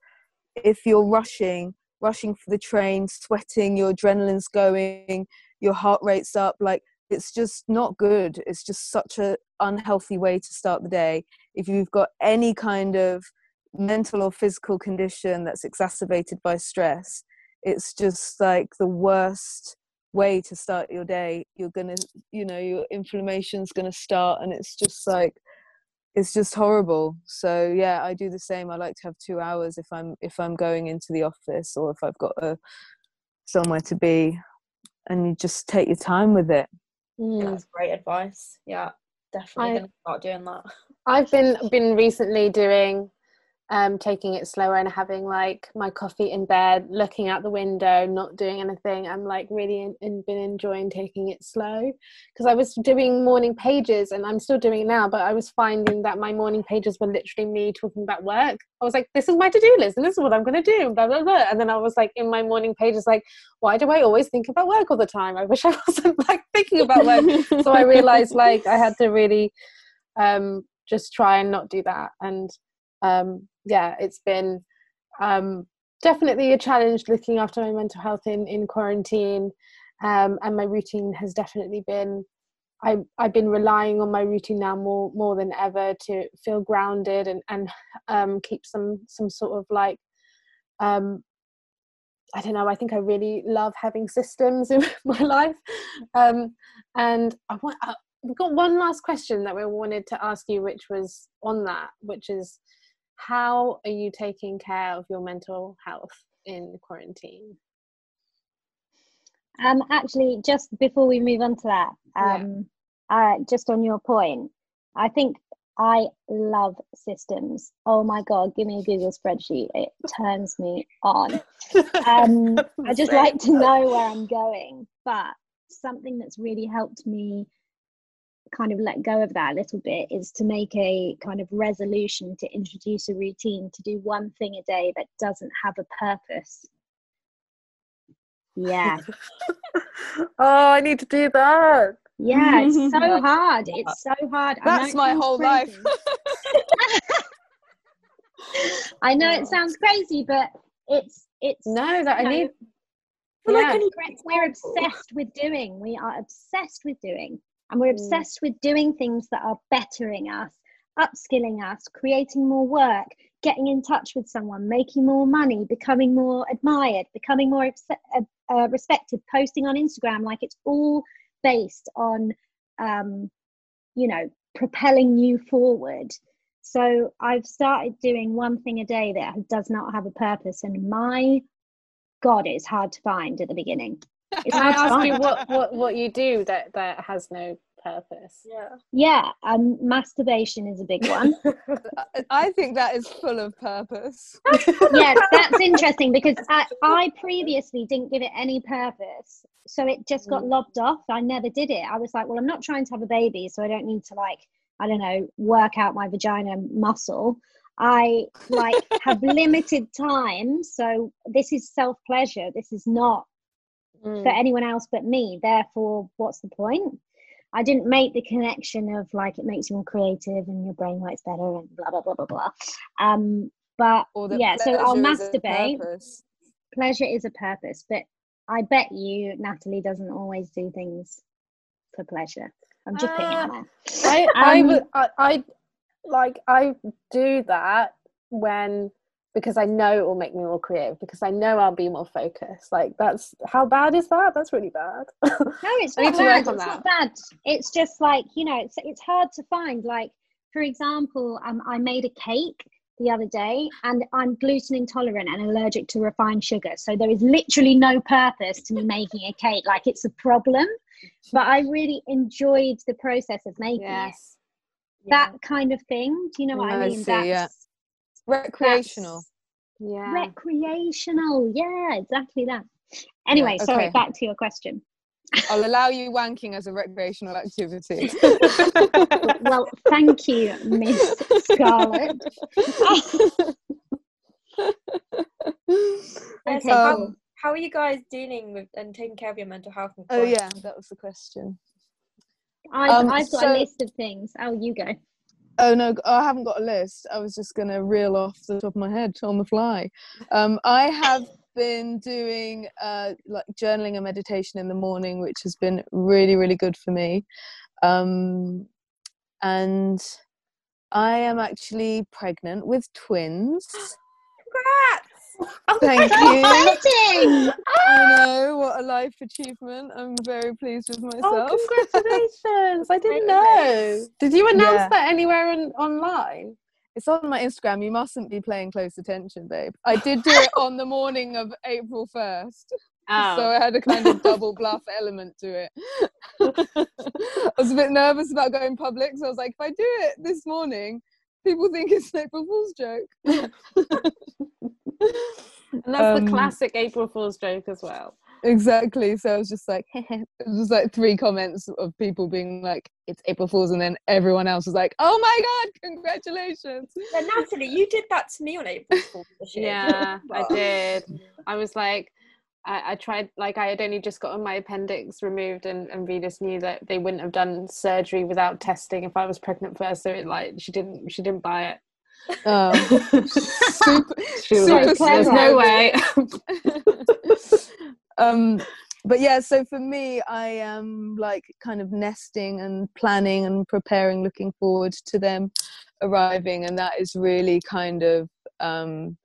if you're rushing, rushing for the train, sweating, your adrenaline's going, your heart rate's up like it's just not good. It's just such a unhealthy way to start the day. If you've got any kind of mental or physical condition that's exacerbated by stress it's just like the worst way to start your day. You're gonna you know your inflammation's gonna start and it's just like it's just horrible so yeah i do the same i like to have two hours if i'm if i'm going into the office or if i've got a somewhere to be and you just take your time with it Mm. That's great advice. Yeah, definitely I- gonna start doing that. I've been been recently doing um taking it slower and having like my coffee in bed, looking out the window, not doing anything. I'm like really in, in, been enjoying taking it slow because I was doing morning pages and I'm still doing it now, but I was finding that my morning pages were literally me talking about work. I was like, this is my to-do list and this is what I'm gonna do, blah blah blah. And then I was like in my morning pages like, why do I always think about work all the time? I wish I wasn't like thinking about work. so I realized like I had to really um just try and not do that and um yeah it's been um definitely a challenge looking after my mental health in in quarantine um and my routine has definitely been I, I've been relying on my routine now more more than ever to feel grounded and and um, keep some some sort of like um, I don't know. I think I really love having systems in my life, um, and I want. Uh, we've got one last question that we wanted to ask you, which was on that, which is how are you taking care of your mental health in quarantine? Um, actually, just before we move on to that, um, yeah. uh, just on your point, I think I love systems. Oh my god, give me a Google spreadsheet; it turns me on. Um, I just like to know where I'm going. But something that's really helped me kind of let go of that a little bit is to make a kind of resolution to introduce a routine to do one thing a day that doesn't have a purpose. Yeah. oh, I need to do that. Yeah, it's so hard. It's so hard. That's my whole crazy. life. I know it oh. sounds crazy, but it's it's no that I know, need. Yeah. Like we're obsessed with doing. We are obsessed with doing. And we're mm. obsessed with doing things that are bettering us, upskilling us, creating more work, getting in touch with someone, making more money, becoming more admired, becoming more uh, uh, respected, posting on Instagram. Like it's all based on, um, you know, propelling you forward. So I've started doing one thing a day that does not have a purpose. And my God, it's hard to find at the beginning. It's Can I ask you what, what, what you do that, that has no purpose? Yeah. Yeah. Um, masturbation is a big one. I think that is full of purpose. yeah, that's interesting because I, I previously didn't give it any purpose. So it just got mm. lobbed off. I never did it. I was like, well, I'm not trying to have a baby, so I don't need to like, I don't know, work out my vagina muscle. I like have limited time. So this is self pleasure. This is not mm. for anyone else but me. Therefore, what's the point? I didn't make the connection of like it makes you more creative and your brain works better and blah blah blah blah blah. Um, but yeah, so I'll masturbate. Pleasure is a purpose, but I bet you Natalie doesn't always do things for pleasure. I'm just uh, on I, I, um, I, I like I do that when because I know it will make me more creative because I know I'll be more focused. Like that's how bad is that? That's really bad. no, it's not bad. It's not bad. It's just like you know, it's it's hard to find. Like for example, um, I made a cake the other day and I'm gluten intolerant and allergic to refined sugar. So there is literally no purpose to me making a cake. Like it's a problem. But I really enjoyed the process of making yes. it. That kind of thing. Do you know what I, I mean? See, that's, yeah recreational yeah recreational yeah exactly that anyway yeah, okay. sorry back to your question I'll allow you wanking as a recreational activity. well, thank you, Miss Starlett. okay, um, how, are you guys dealing with and taking care of your mental health? oh yeah, that was the question. I've, um, I've got so, a list of things. Oh, you go. Oh no, I haven't got a list. I was just gonna reel off the top of my head on the fly. Um, I have been doing uh, like journaling and meditation in the morning, which has been really, really good for me. Um, and I am actually pregnant with twins. Congrats! Oh, Thank you. I ah. know what a life achievement. I'm very pleased with oh, myself. Oh, congratulations! I didn't know. Did you announce yeah. that anywhere on, online? It's on my Instagram. You mustn't be paying close attention, babe. I did do it on the morning of April 1st. Oh. So I had a kind of double bluff element to it. I was a bit nervous about going public, so I was like, if I do it this morning, people think it's an April Fool's joke. and that's um, the classic April Fool's joke as well. Exactly. So I was just like, it was like three comments of people being like, "It's April Fool's," and then everyone else was like, "Oh my god, congratulations!" But Natalie, you did that to me on April Fool's this year. Yeah, I did. I was like, I, I, tried like I had only just gotten my appendix removed and, and Venus knew that they wouldn't have done surgery without testing if I was pregnant first. So it like she didn't she didn't buy it. Oh, super, super like, There's no way. um, but yeah, so for me, I am like kind of nesting and planning and preparing, looking forward to them arriving, and that is really kind of um,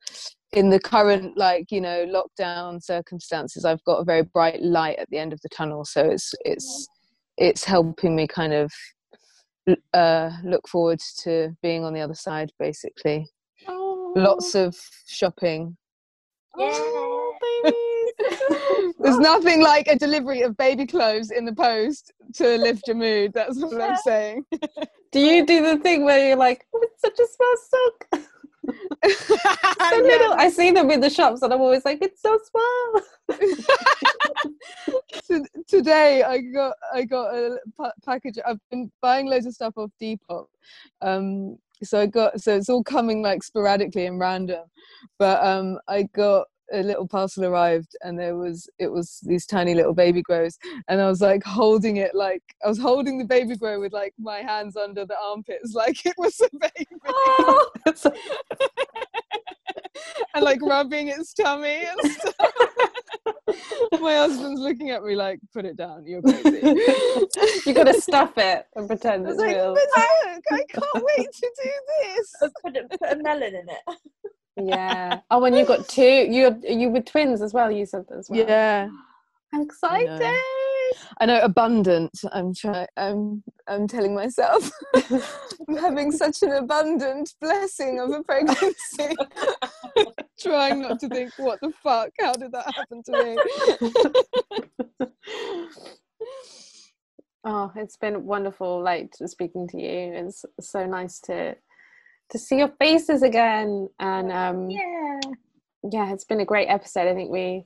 in the current like you know lockdown circumstances. I've got a very bright light at the end of the tunnel, so it's it's it's helping me kind of uh, look forward to being on the other side, basically. Oh, lots of shopping. Yeah. Oh. There's nothing like a delivery of baby clothes in the post to lift your mood. That's what I'm saying. do you do the thing where you're like, oh, it's such a small sock? so little. I see them in the shops, and I'm always like, it's so small. Today I got I got a pa- package. I've been buying loads of stuff off Depop, um, so I got so it's all coming like sporadically and random. But um, I got a little parcel arrived, and there was it was these tiny little baby grows, and I was like holding it like I was holding the baby grow with like my hands under the armpits, like it was a baby, Oh, and like rubbing its tummy and stuff. my husband's looking at me like, "Put it down, you're crazy." you got to stuff it and pretend it's like, real. but look, I can't wait to do this. Put a, put a melon in it. Yeah. Oh, when you've got two, You're you were twins as well. You said as well. Yeah, I'm excited. I know. Abundant. I'm trying. I'm. I'm telling myself, I'm having such an abundant blessing of a pregnancy. trying not to think, what the fuck? How did that happen to me? Oh, it's been wonderful, like speaking to you. It's so nice to to see your faces again, and um, Yeah. yeah, it's been a great episode. I think we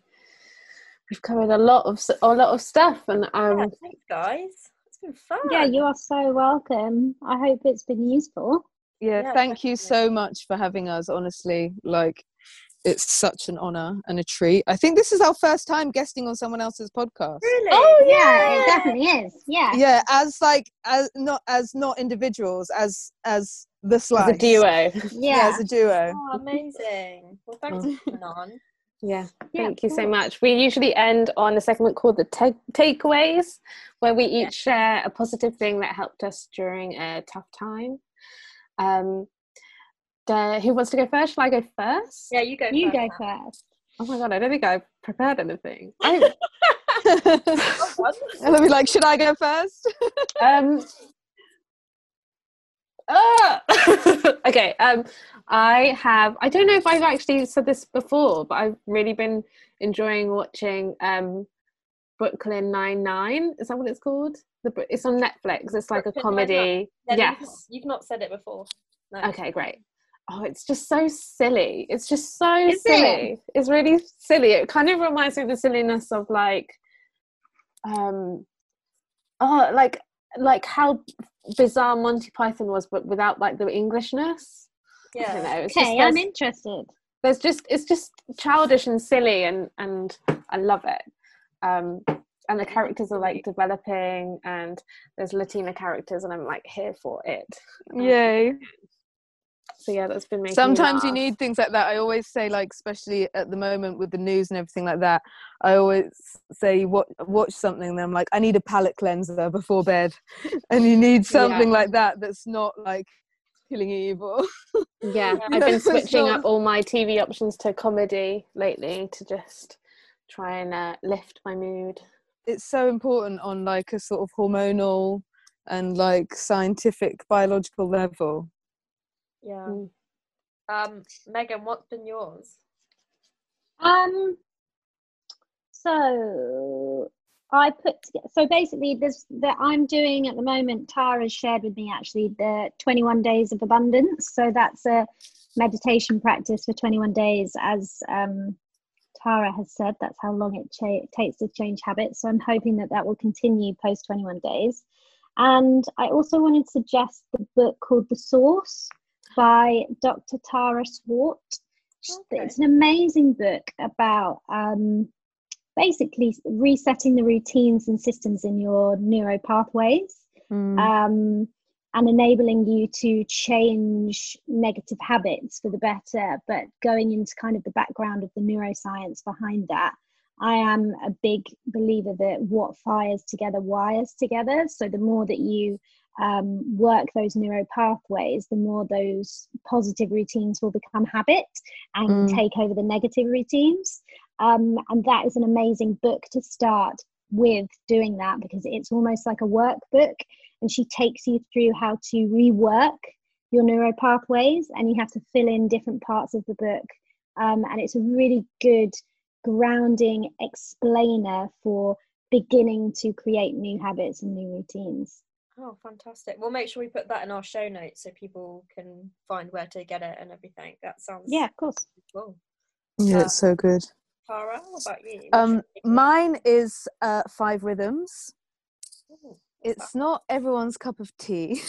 we've covered a lot of s- a lot of stuff, and Yeah, um, thanks, guys. It's been fun. Yeah, you are so welcome. I hope it's been useful. Yeah, Yeah, thank you so much for having us. Honestly, like, it's such an honor and a treat. I think this is our first time guesting on someone else's podcast. Really? Oh, Yeah, Yeah. it definitely is. Yeah. Yeah, as like as not as not individuals, as as the slice. as a duo. Yeah, Yeah. as a duo. Oh, amazing. Well, thanks Mm. for coming on. Yeah, Yeah, thank you of so much. We usually end on a segment called the take takeaways, where we each share a positive thing that helped us during a tough time. Um, the, who wants to go first? Shall I go first? Yeah, you go. You first, go Nat. first. Oh my god, I don't think I've prepared anything. I, and I'll be like, should I go first? um, ah! okay. Um, I have. I don't know if I've actually said this before, but I've really been enjoying watching um, Brooklyn Nine Nine. Is that what it's called? The it's on Netflix. It's like a Brooklyn Nine-Nine. comedy. Yeah, no, You've not, yes. you've not said it before. No. Okay, great. Oh, it's just so silly. It's just so Is it? silly. It's really silly. It kind of reminds me of the silliness of like, um, oh, like like how bizarre Monty Python was, but without like the Englishness. I don't Yeah. know. It's just, Okay, I'm interested. there's just it's just childish and silly, and and I love it. Um, and the characters are like developing, and there's Latina characters, and I'm like here for it. Yay. So yeah, that's been making. me Sometimes you need things like that. I always say, like, especially at the moment with the news and everything like that, I always say, watch, watch something, and I'm like, I need a palate cleanser before bed. and you need something like that that's not like killing evil. Yeah, Yeah. I've been switching not- up all my TV options to comedy lately to just try and uh, lift my mood. it's so important on like a sort of hormonal and like scientific biological level. Yeah. Mm. Um, Megan, what's been yours? Um, so I put together, so basically this that I'm doing at the moment. Tara shared with me actually the 21 days of abundance. So that's a meditation practice for 21 days, as um, Tara has said. That's how long it cha- takes to change habits. So I'm hoping that that will continue post 21 days. And I also wanted to suggest the book called The Source by Dr. Tara Swart. Okay. It's an amazing book about um, basically resetting the routines and systems in your neuro pathways um, and enabling you to change negative habits for the better, but going into kind of the background of the neuroscience behind that. I am a big believer that what fires together wires together. So the more that you um, work those neuro pathways, the more those positive routines will become habit and Mm. take over the negative routines. Um, and that is an amazing book to start with doing that because it's almost like a workbook and she takes you through how to rework your neuro pathways, and you have to fill in different parts of the book. Um, and it's a really good grounding explainer for beginning to create new habits and new routines. Oh, fantastic. We'll make sure we put that in our show notes so people can find where to get it and everything. That sounds Yeah, of course. cool. Yeah, Uh, it's so good. Tara, what about you? Um, mine is uh, Five Rhythms. Ooh, It's not everyone's cup of tea,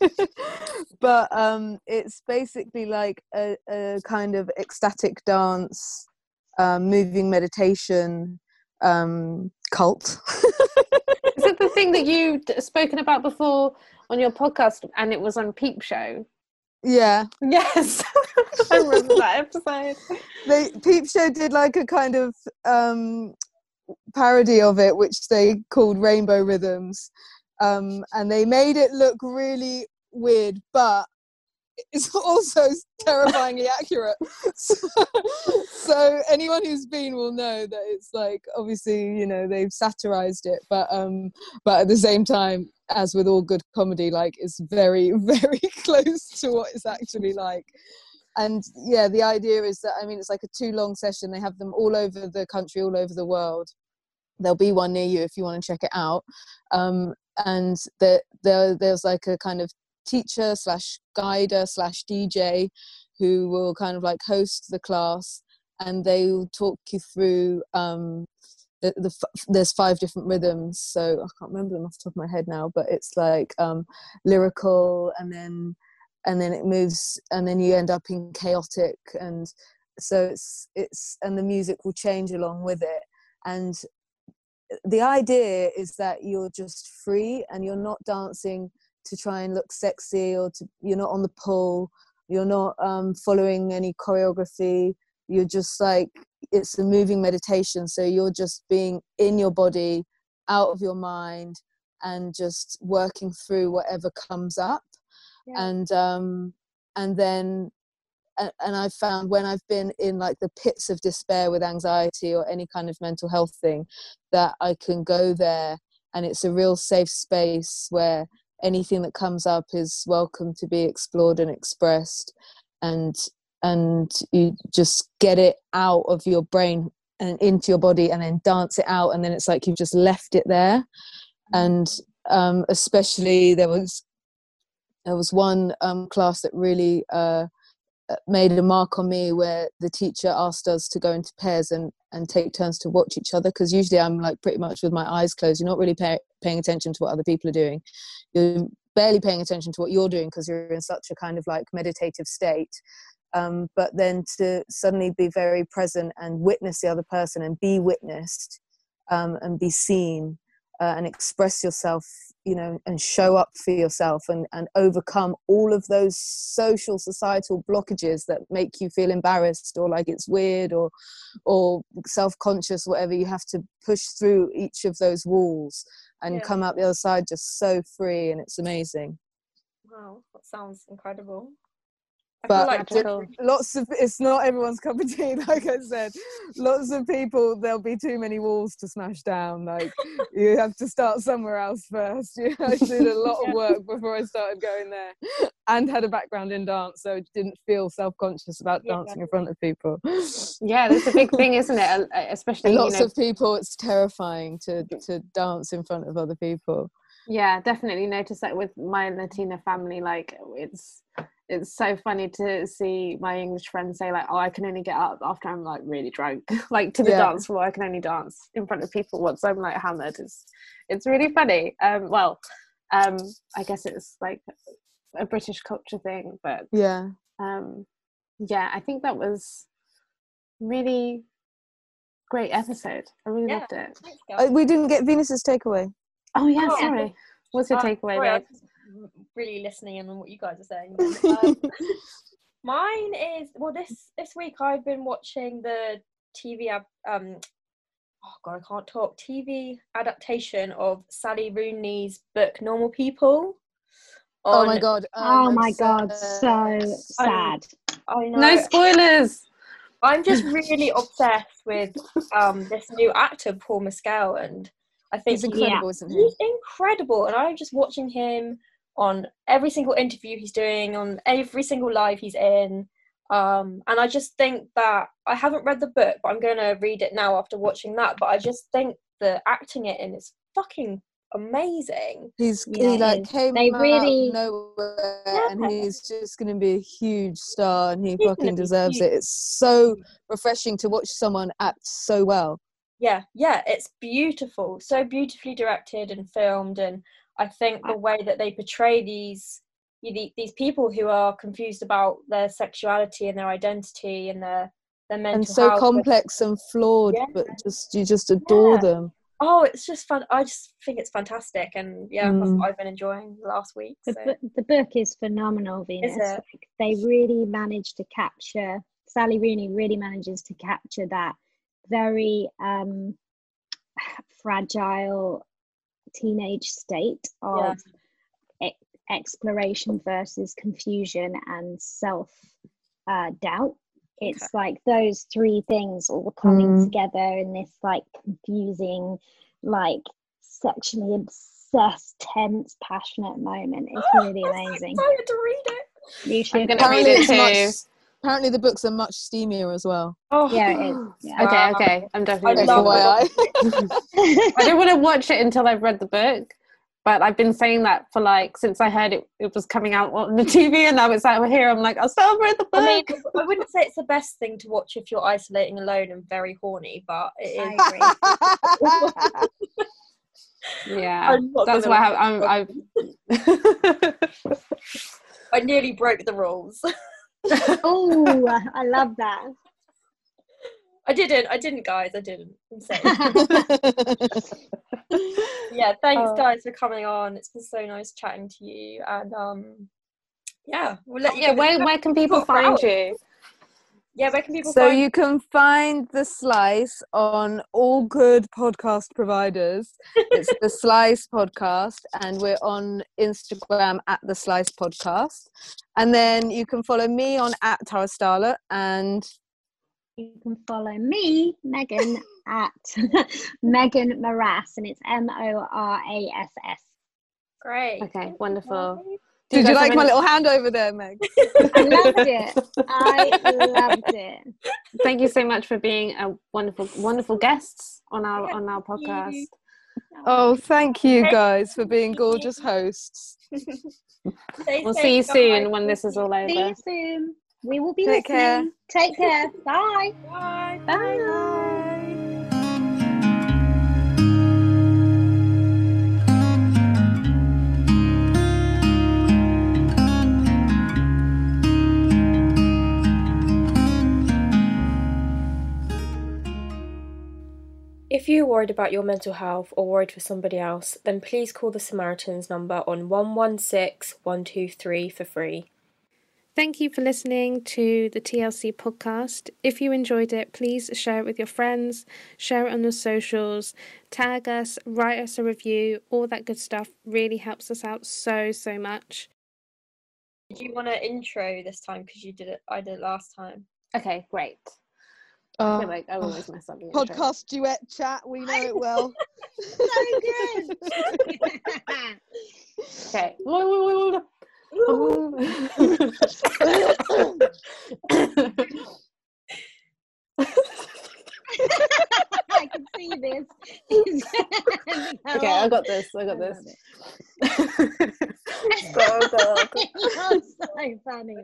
but um, it's basically like a, a kind of ecstatic dance, um, moving meditation um, cult. Is it the thing that you d- spoken about before on your podcast and it was on Peep Show? yeah, Yes, I remember that episode. they Peep Show did like a kind of um, parody of it, which they called Rainbow Rhythms, um, and they made it look really weird, but it's also terrifyingly accurate. So, so anyone who's been will know that it's like obviously you know they've satirized it, but um, but at the same time, as with all good comedy, like it's very very close to what it's actually like. And yeah the idea is that i mean it's like a two long session. They have them all over the country all over the world. There'll be one near you if you want to check it out. Um, and there, there there's like a kind of teacher slash guider slash dj who will kind of like host the class and they will talk you through um, the, the there's five different rhythms so i can't remember them off the top of my head now but it's like um, lyrical and then and then it moves and then you end up in chaotic and so it's it's and the music will change along with it. And the idea is that you're just free and you're not dancing to try and look sexy or to you're not on the pull you're not um, following any choreography you're just like it's a moving meditation. So you're just being in your body out of your mind and just working through whatever comes up. Yeah. and um and then and, and i've found when i've been in like the pits of despair with anxiety or any kind of mental health thing that i can go there and it's a real safe space where anything that comes up is welcome to be explored and expressed. And and you just get it out of your brain and into your body and then dance it out and then it's like you've just left it there and um, especially there was there was one um, class that really uh, made a mark on me where the teacher asked us to go into pairs and, and take turns to watch each other because usually I'm like pretty much with my eyes closed. You're not really pay, paying attention to what other people are doing. You're barely paying attention to what you're doing because you're in such a kind of like meditative state. Um, but then to suddenly be very present and witness the other person and be witnessed um, and be seen uh, and express yourself you know and show up for yourself and, and overcome all of those social societal blockages that make you feel embarrassed or like it's weird or or self-conscious whatever you have to push through each of those walls and Yeah. come out the other side just so free and it's amazing Wow, that sounds incredible. But like lots of it's not everyone's cup of tea like i said. Lots of people there'll be too many walls to smash down like you have to start somewhere else first. You know, i did a lot of work before i started going there and had a background in dance so didn't feel self-conscious about Yeah. dancing in front of people. Yeah, that's a big thing, isn't it? Uh, Especially you lots know, of people it's terrifying to to dance in front of other people. Yeah definitely. Notice that with my latina family like it's it's so funny to see my english friends say like oh i can only get up after i'm like really drunk. Like to the Yeah. dance floor i can only dance in front of people once i'm like hammered. It's it's really funny. Um well um i guess it's like a british culture thing but yeah. um yeah i think that was really great episode. I really Yeah. loved it. Uh, we didn't get venus's takeaway. Oh yeah Oh. sorry. What's your Uh, takeaway sorry, babe? was just really listening in on what you guys are saying. Um, mine is well this this week I've been watching the TV ab- um oh god I can't talk TV adaptation of Sally Rooney's book Normal People. oh my god Oh um, my it's, god, uh, so sad. I know. no spoilers I'm just really obsessed with um this new actor Paul Mescal and I think he's he- incredible isn't he he's incredible and i'm just watching him on every single interview he's doing, on every single live he's in. Um, and I just think that I haven't read the book, but I'm going to read it now after watching that. But I just think the acting it in is fucking amazing. He's Yeah, he it like came They out really- of nowhere and he's just gonna be a huge star and he He's fucking deserves huge. it. It's so refreshing to watch someone act so well. Yeah, yeah, it's beautiful, so beautifully directed and filmed, and I think the way that they portray these you- the- these people who are confused about their sexuality and their identity and their their mental and so health. complex and flawed, Yeah. but just you just adore Yeah. them. Oh, it's just fun. I just think it's fantastic, and yeah, that's Mm. what I've been enjoying the last week. The, So. bu- the book is phenomenal, Venus. it? Like, they really managed to capture, Sally Rooney really manages to capture that very um, fragile teenage state Yeah. of e- exploration versus confusion and self uh, doubt. It's like those three things all coming Mm. together in this like confusing, like sexually obsessed, tense, passionate moment. It's really I'm amazing. excited to read it. You should. gonna read it too. Much, apparently the books are much steamier as well. Oh, Yeah, it is. Yeah. Okay, okay. I'm definitely reading love it. FYI. I don't want to watch it until I've read the book, but I've been saying that for like since I heard it, it was coming out on the TV, and now it's out here. I'm like, I'll still read the book. I mean, I wouldn't say it's the best thing to watch if you're isolating alone and very horny, but it is. I agree. yeah, that's gonna why I'm. I've. I nearly broke the rules. Oh, I love that. I didn't. I didn't, guys. I didn't. I'm sorry. yeah, thanks, Oh. guys, for coming on. It's been so nice chatting to you, and um, yeah, we'll let you. yeah, where where can people find hours. you? Yeah, where can people so find you can find the slice on all good podcast providers it's the slice podcast and we're on instagram at the slice podcast and then you can follow me on at tara starlett and You can follow me, Megan, at Megan Morass, and it's M O R A S S. Great. Okay, wonderful. Did Do you like my little hand over there meg I loved it. I loved it. Thank you so much for being a wonderful, wonderful guests on our on our Thank you. podcast. oh thank you guys for being gorgeous hosts We'll see you guys. soon when this is all over. See you soon. We will be Take care. Take care. Bye. Bye. Bye. If you're worried about your mental health or worried for somebody else, then please call the Samaritans number on 116 123 for free. Thank you for listening to the TLC podcast. If you enjoyed it, please share it with your friends, share it on your socials, tag us, write us a review, all that good stuff really helps us out so, so much. Do you want to intro this time because you did it? I did it last time. Okay, great. I feel um, like I always mess up podcast duet chat we know it well So good. Okay. I can see this. okay, I got this. I got this. go, go, go. You're so funny.